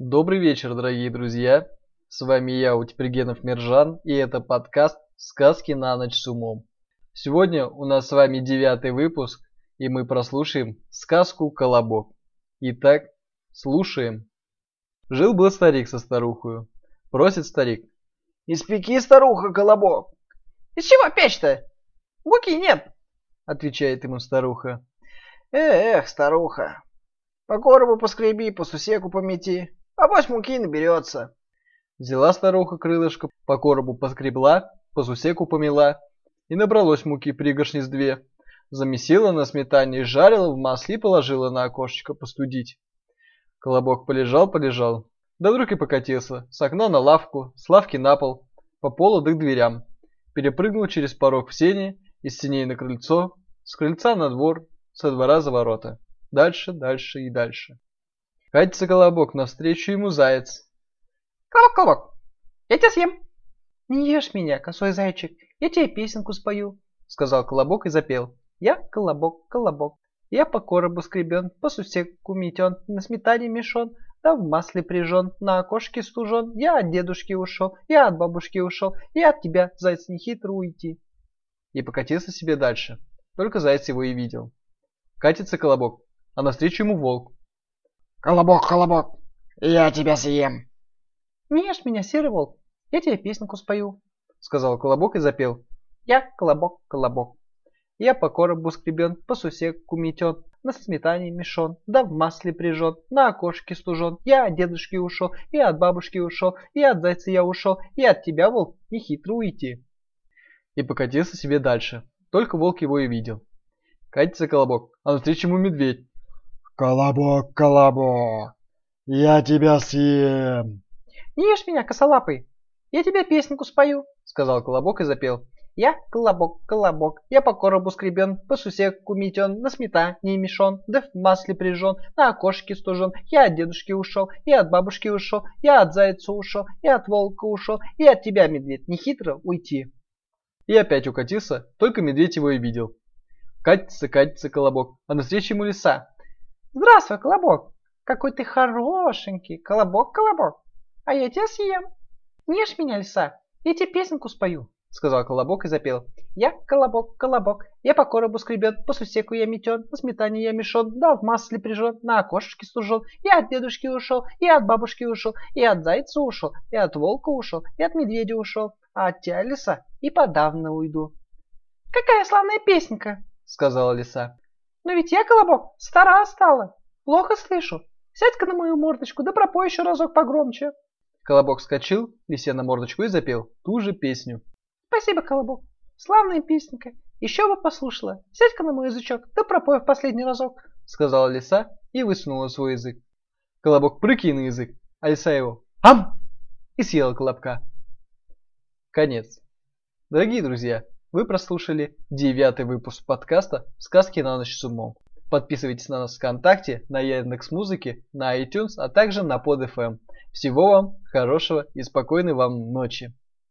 Добрый вечер, дорогие друзья! С вами я, Утепергенов Мержан, и это подкаст «Сказки на ночь с умом». Сегодня у нас с вами девятый выпуск, и мы прослушаем сказку «Колобок». Итак, слушаем. Жил-был старик со старухою. Просит старик. «Испеки, старуха, колобок!» «Из чего печь-то? Муки нет!» Отвечает ему старуха. «Эх, старуха, по коробу поскреби, по сусеку помети, авось муки наберется». Взяла старуха крылышко, по коробу поскребла, по сусеку помела, и набралось муки пригоршни с две. Замесила на сметане и жарила, в масле и положила на окошечко постудить. Колобок полежал-полежал, да вдруг и покатился, с окна на лавку, с лавки на пол, по полу да к дверям. Перепрыгнул через порог в сени, из сеней на крыльцо, с крыльца на двор, со двора за ворота. Дальше, дальше и дальше. Катится колобок, навстречу ему заяц. «Колобок, колобок, я тебя съем!» «Не ешь меня, косой зайчик, я тебе песенку спою», — сказал колобок и запел. «Я колобок, колобок, я по коробу скребен, по сусеку метен, на сметане мешон, да в масле прижен, на окошке стужен. Я от дедушки ушел, я от бабушки ушел, и от тебя, заяц, не хитро уйти». И покатился себе дальше. Только заяц его и видел. Катится колобок, а навстречу ему волк. «Колобок, колобок, я тебя съем!» «Не ешь меня, серый волк, я тебе песенку спою», — сказал колобок и запел. «Я колобок, колобок, я по коробу скребен, по сусеку метен, на сметане мешон, да в масле прижен, на окошке стужен. Я от дедушки ушел, и от бабушки ушел, и от зайца я ушел, и от тебя, волк, не хитро уйти. И покатился себе дальше. Только волк его и видел. Катится колобок, а навстречу ему медведь. «Колобок, колобок, я тебя съем!» «Не ешь меня, косолапый, я тебе песенку спою», — сказал колобок и запел. Я колобок, колобок, я по коробу скребен, по сусеку метен, на сметане мешон, да в масле прижен, на окошке стужен. Я от дедушки ушел, и от бабушки ушел, я от зайца ушел, и от волка ушел, и от тебя, медведь, не хитро уйти. И опять укатился, только медведь его и видел. Катится, катится колобок, а навстречу ему лиса. Здравствуй, колобок, какой ты хорошенький, колобок, колобок, а я тебя съем. Не ешь меня, лиса, я тебе песенку спою. — сказал Колобок и запел. «Я колобок, колобок, я по коробу скребен, по сусеку я метен, на сметане я мешон, да в масле прижен, на окошечке стужен. Я от дедушки ушел, и от бабушки ушел, и от зайца ушел, и от волка ушел, и от медведя ушел, а от тебя, лиса, и подавно уйду». «Какая славная песенка!» — сказала лиса. «Но ведь я, колобок, стара стала, плохо слышу. Сядь-ка на мою мордочку, да пропой еще разок погромче». Колобок вскочил, лисе на мордочку и запел ту же песню. Спасибо, Колобок. Славная песенка. Еще бы послушала. Сядь-ка на мой язычок, да пропой в последний разок. Сказала лиса и высунула свой язык. Колобок прыгай на язык, а лиса его «Ам!» и съела колобка. Конец. Дорогие друзья, вы прослушали девятый выпуск подкаста «Сказки на ночь с умом». Подписывайтесь на нас ВКонтакте, на Яндекс.Музыке, на iTunes, а также на PodFM. Всего вам хорошего и спокойной вам ночи.